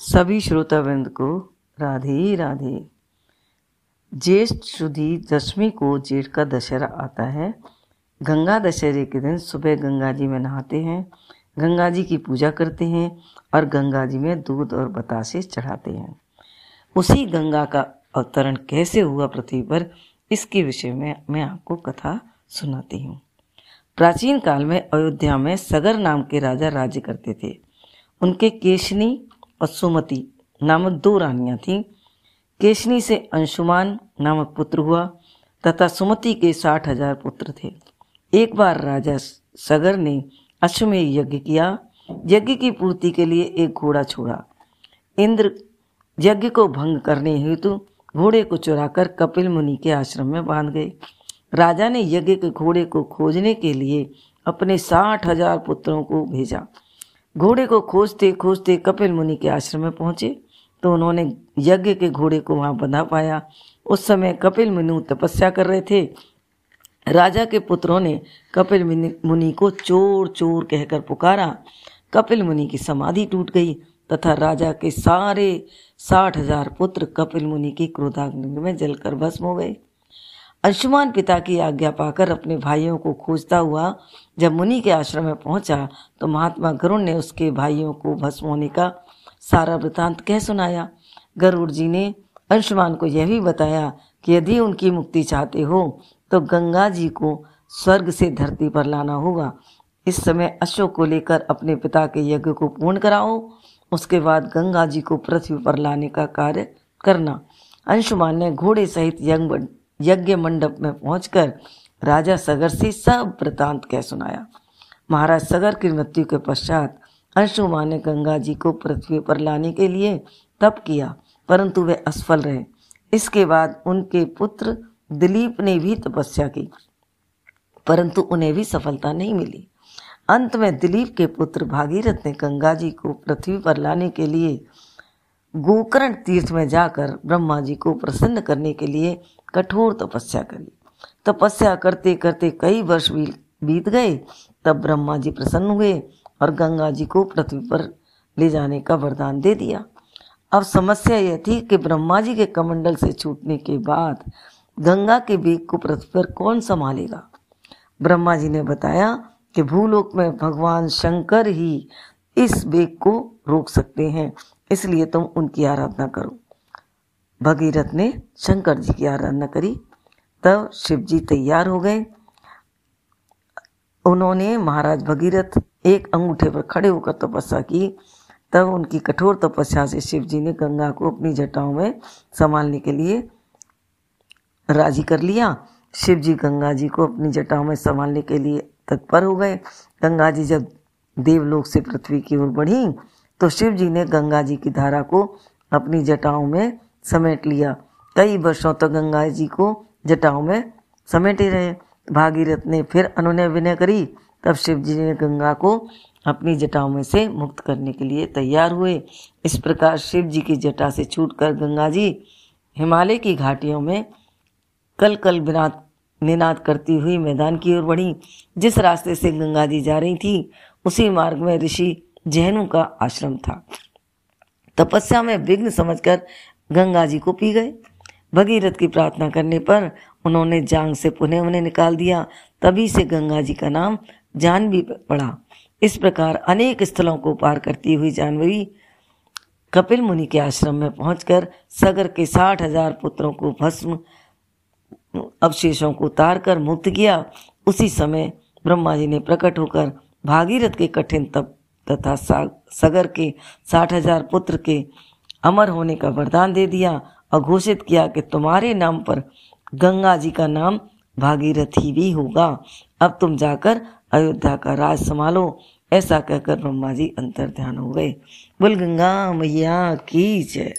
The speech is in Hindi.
सभी श्रोतावृंद को राधे राधे। ज्येष्ठ शुद्धि दशमी को जेठ का दशहरा आता है। गंगा दशहरे के दिन सुबह गंगा जी में नहाते हैं, गंगा जी की पूजा करते हैं और गंगा जी में दूध और बतासे चढ़ाते हैं। उसी गंगा का अवतरण कैसे हुआ पृथ्वी पर, इसके विषय में मैं आपको कथा सुनाती हूँ। प्राचीन काल में अयोध्या में सगर नाम के राजा राज्य करते थे। उनके केशनी और सुमति नामक दो रानियाँ थीं। केशनी से अंशुमान नामक पुत्र हुआ, तथा सुमति के साठ हज़ार पुत्र थे। एक बार राजा सगर ने अश्वमेध यज्ञ किया। यज्ञ की पूर्ति के लिए एक घोड़ा छोड़ा। इंद्र यज्ञ को भंग करने हेतु घोड़े को चुराकर कपिल मुनि के आश्रम में बाँध गए। राजा ने यज्ञ के घोड़े को खोजने के लिए अपने साठ हज़ार पुत्रों को भेजा। घोड़े को खोजते खोजते कपिल मुनि के आश्रम में पहुँचे तो उन्होंने यज्ञ के घोड़े को वहाँ बंधा पाया। उस समय कपिल मुनि तपस्या कर रहे थे। राजा के पुत्रों ने कपिल मुनि को चोर चोर कहकर पुकारा। कपिल मुनि की समाधि टूट गई, तथा राजा के सारे साठ हज़ार पुत्र कपिल मुनि की क्रोधाग्नि में जलकर भस्म हो गए। अंशुमान पिता की आज्ञा पाकर अपने भाइयों को खोजता हुआ जब मुनि के आश्रम में पहुँचा तो महात्मा गरुड़ ने उसके भाइयों को भस्म होने का सारा वृतांत कह सुनाया। गरुड़ जी ने अंशुमान को यह भी बताया कि यदि उनकी मुक्ति चाहते हो तो गंगा जी को स्वर्ग से धरती पर लाना होगा। इस समय अशोक को लेकर अपने पिता के यज्ञ को पूर्ण कराओ, उसके बाद गंगा जी को पृथ्वी पर लाने का कार्य करना। अंशुमान ने घोड़े सहित यज्ञ यज्ञ मंडप में पहुंचकर राजा सगर से सब वृतांत कह सुनाया। महाराज सगर की मृत्यु के पश्चात अंशुमान ने गंगा जी को पृथ्वी पर लाने के लिए तप किया, परंतु वे असफल रहे। इसके बाद उनके पुत्र दिलीप ने भी तपस्या की, परंतु उन्हें भी सफलता नहीं मिली। अंत में दिलीप के पुत्र भागीरथ ने गंगा जी को पृथ्वी पर लाने के लिए गोकर्ण तीर्थ में जाकर ब्रह्मा जी को प्रसन्न करने के लिए कठोर तपस्या करी। तपस्या करते करते कई वर्ष बीत गए, तब ब्रह्मा जी प्रसन्न हुए और गंगा जी को पृथ्वी पर ले जाने का वरदान दे दिया। अब समस्या यह थी कि ब्रह्मा जी के कमंडल से छूटने के बाद गंगा के बेग को पृथ्वी पर कौन संभालेगा? ब्रह्मा जी ने बताया कि भूलोक में भगवान शंकर ही इस बेग को रोक सकते हैं, इसलिए तुम उनकी आराधना करो। भगीरथ ने शंकर जी की आराधना करी। तब शिव जी तैयार हो गए। उन्होंने महाराज भगीरथ एक अंगूठे पर खड़े होकर तपस्या की। तब उनकी कठोर तपस्या से शिव जी ने गंगा को अपनी जटाओं में संभालने के लिए राज़ी कर लिया। शिव जी गंगा जी को अपनी जटाओं में संभालने के लिए तत्पर हो गए। गंगा जी जब देवलोक से पृथ्वी की ओर बढ़ी तो शिव जी ने गंगा जी की धारा को अपनी जटाओं में समेट लिया। कई वर्षों तक तो गंगा जी को जटाओं में समेटे रहे। भागीरथ ने फिर अनुनय विनय करी। तब शिव जी ने गंगा को अपनी जटाओं में से मुक्त करने के लिए तैयार हुए। इस प्रकार शिव जी की जटा से छूटकर गंगा जी हिमालय की घाटियों में कल कल बिनाद निनाद करती हुई मैदान की ओर बढ़ी। जिस रास्ते से गंगा जी जा रही थी, उसी मार्ग में ऋषि जैनु का आश्रम था। तपस्या में विघ्न समझकर गंगा जी को पी गए। भगीरथ की प्रार्थना करने पर उन्होंने जांग से पुनः उन्हें निकाल दिया। तभी से गंगा जी का नाम जानवी पड़ा। इस प्रकार अनेक स्थलों को पार करती हुई जानवी कपिल मुनि के आश्रम में पहुंचकर सगर के साठ हज़ार पुत्रों को भस्म, अवशेषों को उतार कर मुक्त किया। उसी समय ब्रह्मा जी ने प्रकट होकर भागीरथ के कठिन तप तथा सगर के साठ हज़ार पुत्र के अमर होने का वरदान दे दिया और घोषित किया कि तुम्हारे नाम पर गंगा जी का नाम भागीरथी भी होगा। अब तुम जाकर अयोध्या का राज संभालो, ऐसा कहकर ब्रह्मा जी अंतर ध्यान हो गए। बोल गंगा मैया की जय।